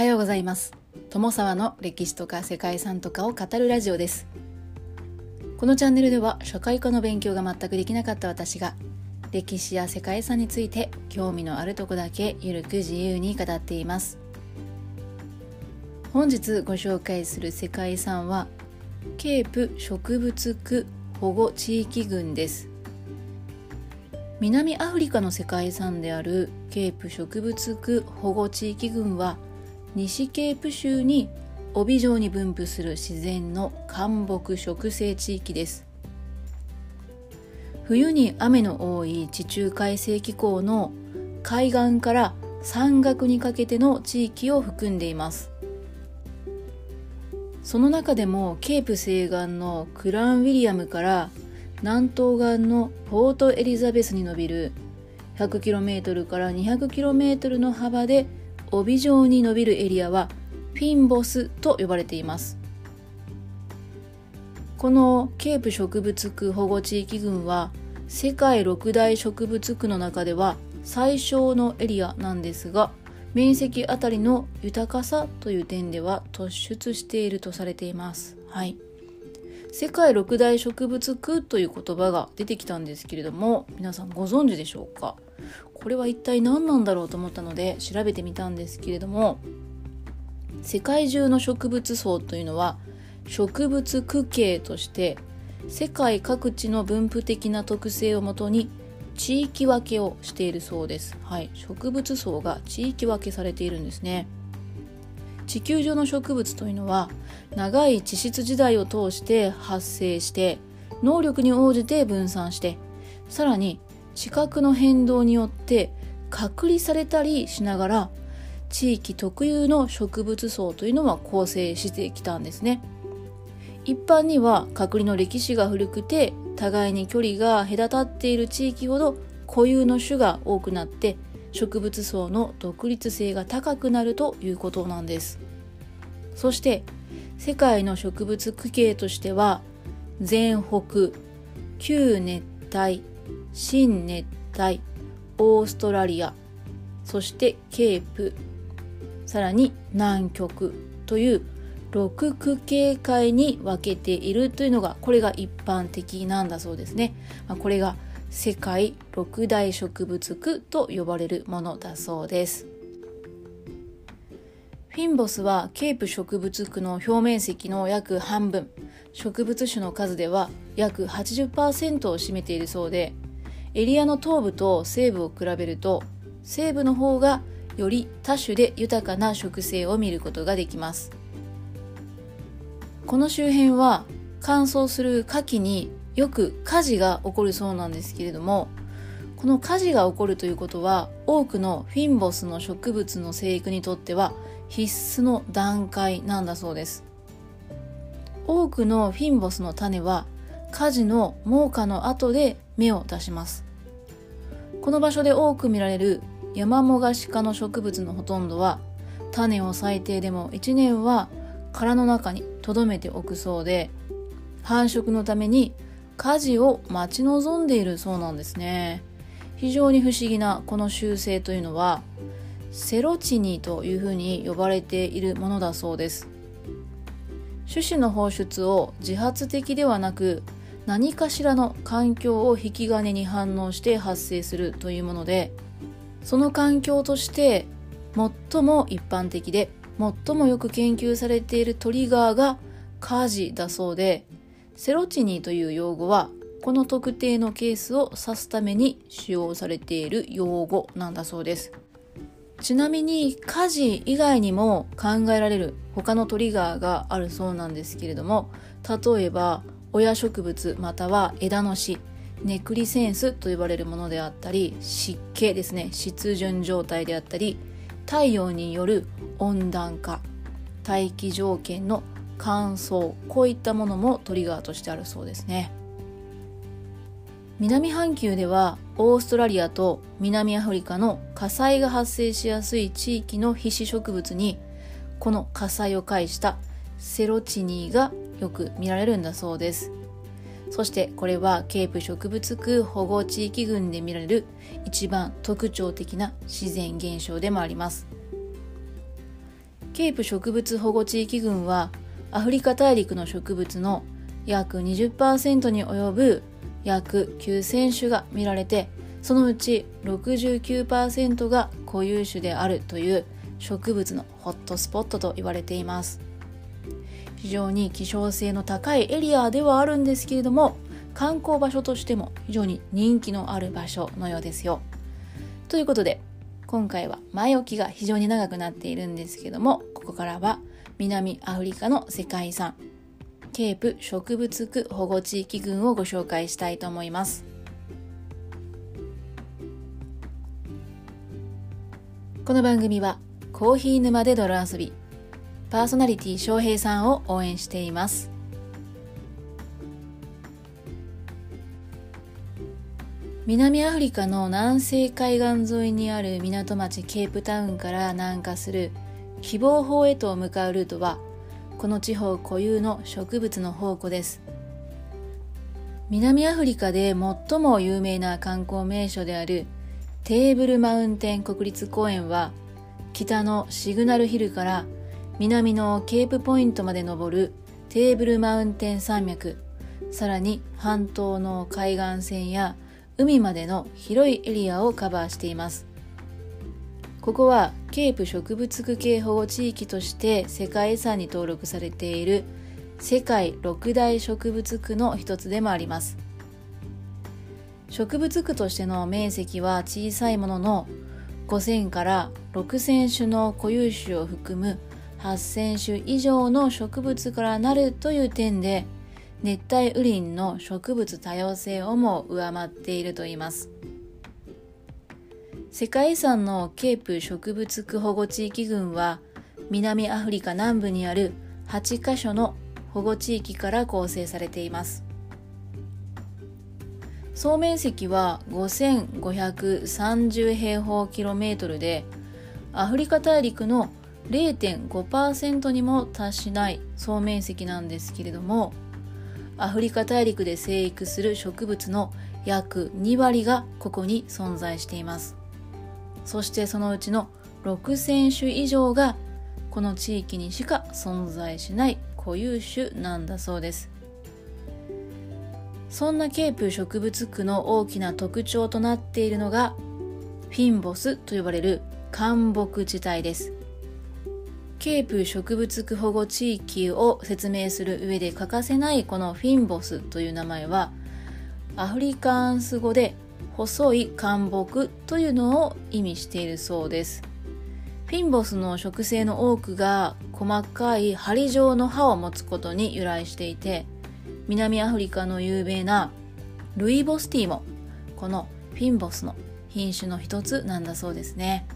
はようございます。友沢の歴史とか世界遺産とかを語るラジオです。このチャンネルでは社会科の勉強が全くできなかった私が歴史や世界遺産について興味のあるとこだけゆるく自由に語っています。本日ご紹介する世界遺産はケープ植物区保護地域群です。南アフリカの世界遺産であるケープ植物区保護地域群は西ケープ州に帯状に分布する自然の干木植生地域です。冬に雨の多い地中海性気候の海岸から山岳にかけての地域を含んでいます。その中でもケープ西岸のクランウィリアムから南東岸のポートエリザベスに伸びる 100km から 200km の幅で帯状に伸びるエリアはフィンボスと呼ばれていますこのケープ植物区保護地域群は世界六大植物区の中では最小のエリアなんですが面積あたりの豊かさという点では突出しているとされています。はい。世界六大植物区という言葉が出てきたんですけれども皆さんご存知でしょうか？これは一体何なんだろうと思ったので調べてみたんですけれども世界中の植物層というのは植物区形として世界各地の分布的な特性をもとに地域分けをしているそうです。はい、植物層が地域分けされているんですね。地球上の植物というのは長い地質時代を通して発生して能力に応じて分散してさらに地殻の変動によって隔離されたりしながら地域特有の植物層というのは構成してきたんですね。一般には隔離の歴史が古くて互いに距離が隔たっている地域ほど固有の種が多くなって植物層の独立性が高くなるということなんです。そして世界の植物区形としては全北旧熱帯新熱帯オーストラリアそしてケープさらに南極という6区形界に分けているというのがこれが一般的なんだそうですね。まあ、これが世界六大植物区と呼ばれるものだそうです。フィンボスはケープ植物区の表面積の約半分、植物種の数では約80%を占めているそうで、エリアの東部と西部を比べると、西部の方がより多種で豊かな植生を見ることができます。この周辺は乾燥する夏季によく火事が起こるそうなんですけれどもこの火事が起こるということは多くのフィンボスの植物の生育にとっては必須の段階なんだそうです多くのフィンボスの種は火事の猛火の後で芽を出します。この場所で多く見られる山もがし科の植物のほとんどは種を最低でも1年は殻の中に留めておくそうで繁殖のために火事を待ち望んでいるそうなんですね。非常に不思議なこの習性というのはセロチニというふうに呼ばれているものだそうです。種子の放出を自発的ではなく何かしらの環境を引き金に反応して発生するというものでその環境として最も一般的で最もよく研究されているトリガーが火事だそうでセロチニーという用語はこの特定のケースを指すために使用されている用語なんだそうです。ちなみに火事以外にも考えられる他のトリガーがあるそうなんですけれども例えば親植物または枝の死ネクリセンスと呼ばれるものであったり湿気ですね湿潤状態であったり太陽による温暖化大気条件の乾燥こういったものもトリガーとしてあるそうですね。南半球ではオーストラリアと南アフリカの火災が発生しやすい地域の皮脂植物にこの火災を介したセロチニーがよく見られるんだそうです。そしてこれはケープ植物区保護地域群で見られる一番特徴的な自然現象でもあります。ケープ植物保護地域群はアフリカ大陸の植物の約20%に及ぶ約9000種が見られてそのうち69%が固有種であるという植物のホットスポットと言われています。非常に希少性の高いエリアではあるんですけれども観光場所としても非常に人気のある場所のようですよ。ということで今回は前置きが非常に長くなっているんですけどもここからは南アフリカの世界遺産ケープ植物区保護地域群をご紹介したいと思います。この番組はコーヒー沼で泥遊び。パーソナリティ翔平さんを応援しています。南アフリカの南西海岸沿いにある港町ケープタウンから南下する希望法へと向かうルートはこの地方固有の植物の宝庫です。南アフリカで最も有名な観光名所であるテーブルマウンテン国立公園は北のシグナルヒルから南のケープポイントまで登るテーブルマウンテン山脈。さらに半島の海岸線や海までの広いエリアをカバーしています。ここはケープ植物区系保護地域として世界遺産に登録されている世界六大植物区の一つでもあります。植物区としての面積は小さいものの5000から6000種の固有種を含む8000種以上の植物からなるという点で熱帯雨林の植物多様性をも上回っているといいます。世界遺産のケープ植物区保護地域群は南アフリカ南部にある8カ所の保護地域から構成されています。総面積は5530平方キロメートルでアフリカ大陸の0.5%にも達しない総面積なんですけれどもアフリカ大陸で生育する植物の約2割がここに存在しています。そしてそのうちの6000種以上がこの地域にしか存在しない固有種なんだそうです。そんなケープ植物区の大きな特徴となっているのがフィンボスと呼ばれる干木地帯です。ケープ植物区保護地域を説明する上で欠かせないこのフィンボスという名前はアフリカンス語で細い干木というのを意味しているそうです。フィンボスの植生の多くが細かい針状の葉を持つことに由来していて南アフリカの有名なルイボスティーもこのフィンボスの品種の一つなんだそうですね。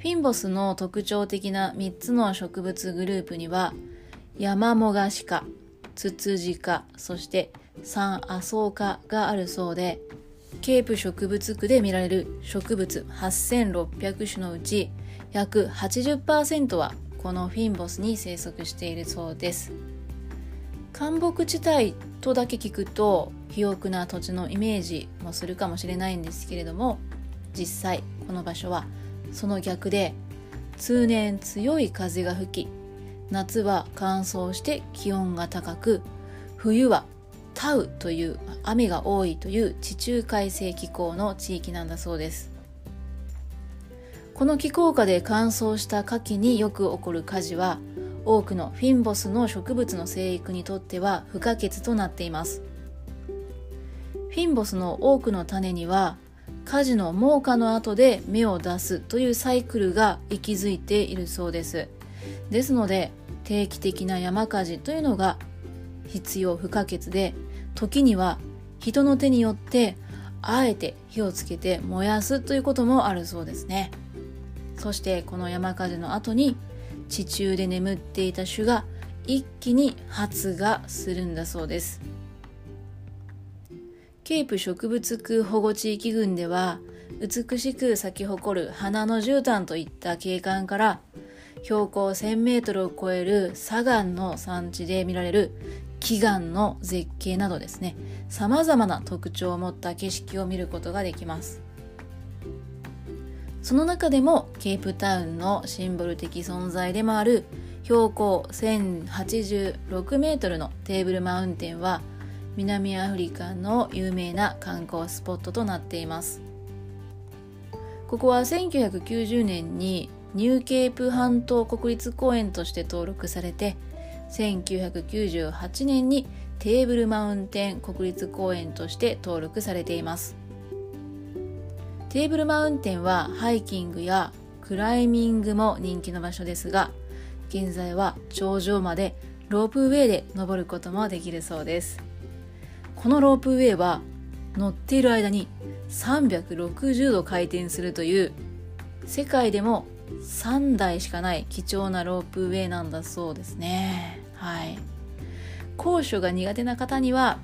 フィンボスの特徴的な3つの植物グループにはヤマモガシカ、ツツジカ、そしてサンアソウ科があるそうでケープ植物区で見られる植物8600種のうち約80%はこのフィンボスに生息しているそうです。干木地帯とだけ聞くと肥沃な土地のイメージもするかもしれないんですけれども実際この場所はその逆で通年強い風が吹き夏は乾燥して気温が高く冬はタウという雨が多いという地中海性気候の地域なんだそうです。この気候下で乾燥した夏季によく起こる火事は多くのフィンボスの植物の生育にとっては不可欠となっています。フィンボスの多くの種には火事の猛火の後で芽を出すというサイクルが息づいているそうです。ですので定期的な山火事というのが必要不可欠で時には人の手によってあえて火をつけて燃やすということもあるそうですね。そしてこの山火事の後に地中で眠っていた種が一気に発芽するんだそうです。ケープ植物区保護地域群では美しく咲き誇る花の絨毯といった景観から標高 1000m を超える砂岩の産地で見られる祈願の絶景などですね様々な特徴を持った景色を見ることができます。その中でもケープタウンのシンボル的存在でもある標高1086メートルのテーブルマウンテンは南アフリカの有名な観光スポットとなっています。ここは1990年にニューケープ半島国立公園として登録されて1998年にテーブルマウンテン国立公園として登録されています。テーブルマウンテンはハイキングやクライミングも人気の場所ですが現在は頂上までロープウェイで登ることもできるそうです。このロープウェイは乗っている間に360度回転するという世界でも3台しかない貴重なロープウェイなんだそうですね。はい。高所が苦手な方には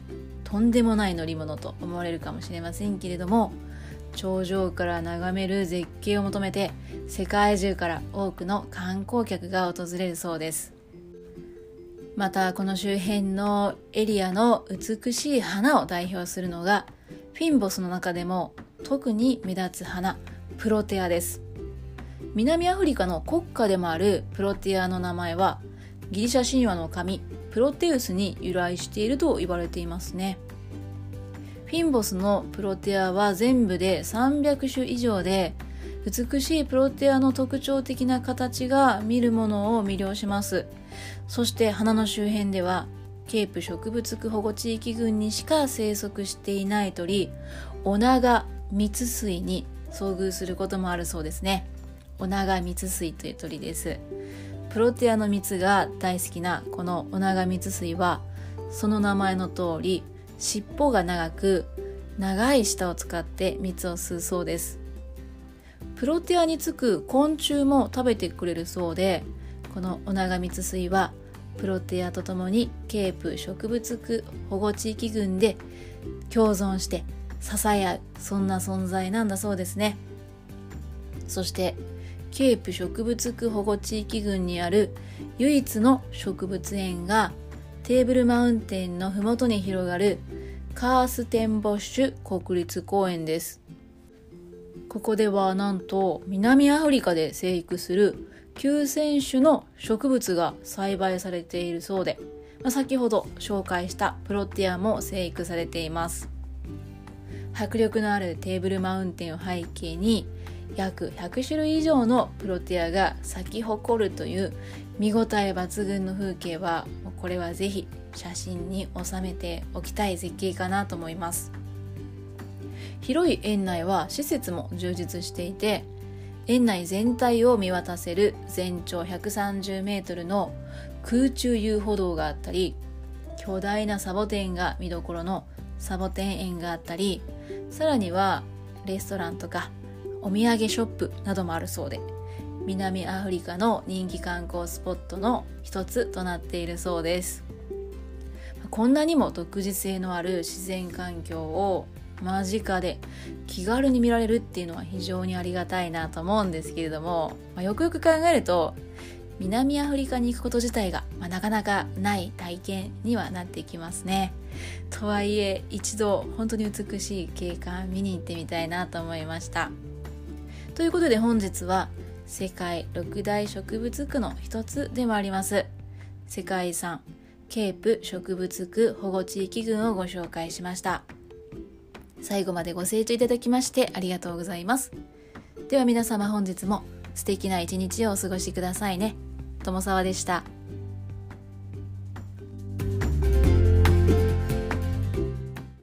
とんでもない乗り物と思われるかもしれませんけれども頂上から眺める絶景を求めて世界中から多くの観光客が訪れるそうです。またこの周辺のエリアの美しい花を代表するのがフィンボスの中でも特に目立つ花プロテアです。南アフリカの国家でもあるプロテアの名前はギリシャ神話の神プロテウスに由来していると言われていますね。フィンボスのプロテアは全部で300種以上で美しいプロテアの特徴的な形が見るものを魅了します。そして花の周辺ではケープ植物区保護地域群にしか生息していない鳥オナガミツスイに遭遇することもあるそうですね。オナガミツスイという鳥です。プロテアの蜜が大好きなこのオナガミツスイはその名前の通り尻尾が長く長い舌を使って蜜を吸うそうです。プロテアにつく昆虫も食べてくれるそうでこのオナガミツスイはプロテアとともにケープ植物区保護地域群で共存して支え合うそんな存在なんだそうですね。そしてケープ植物区保護地域群にある唯一の植物園がテーブルマウンテンの麓に広がるカーステンボッシュ国立公園です。ここではなんと南アフリカで生育する9000種の植物が栽培されているそうで、まあ、先ほど紹介したプロテアも生育されています。迫力のあるテーブルマウンテンを背景に約100種類以上のプロテアが咲き誇るという見応え抜群の風景はこれはぜひ写真に収めておきたい絶景かなと思います。広い園内は施設も充実していて園内全体を見渡せる全長130メートルの空中遊歩道があったり巨大なサボテンが見どころのサボテン園があったりさらにはレストランとかお土産ショップなどもあるそうで南アフリカの人気観光スポットの一つとなっているそうです。こんなにも独自性のある自然環境を間近で気軽に見られるっていうのは非常にありがたいなと思うんですけれども、まあ、よくよく考えると南アフリカに行くこと自体が、まあ、なかなかない体験にはなってきますね。とはいえ一度本当に美しい景観見に行ってみたいなと思いました。ということで本日は世界六大植物区の一つでもあります世界遺産ケープ植物区保護地域群をご紹介しました。最後までご清聴いただきましてありがとうございます。では皆様本日も素敵な一日をお過ごしくださいね。友沢でした。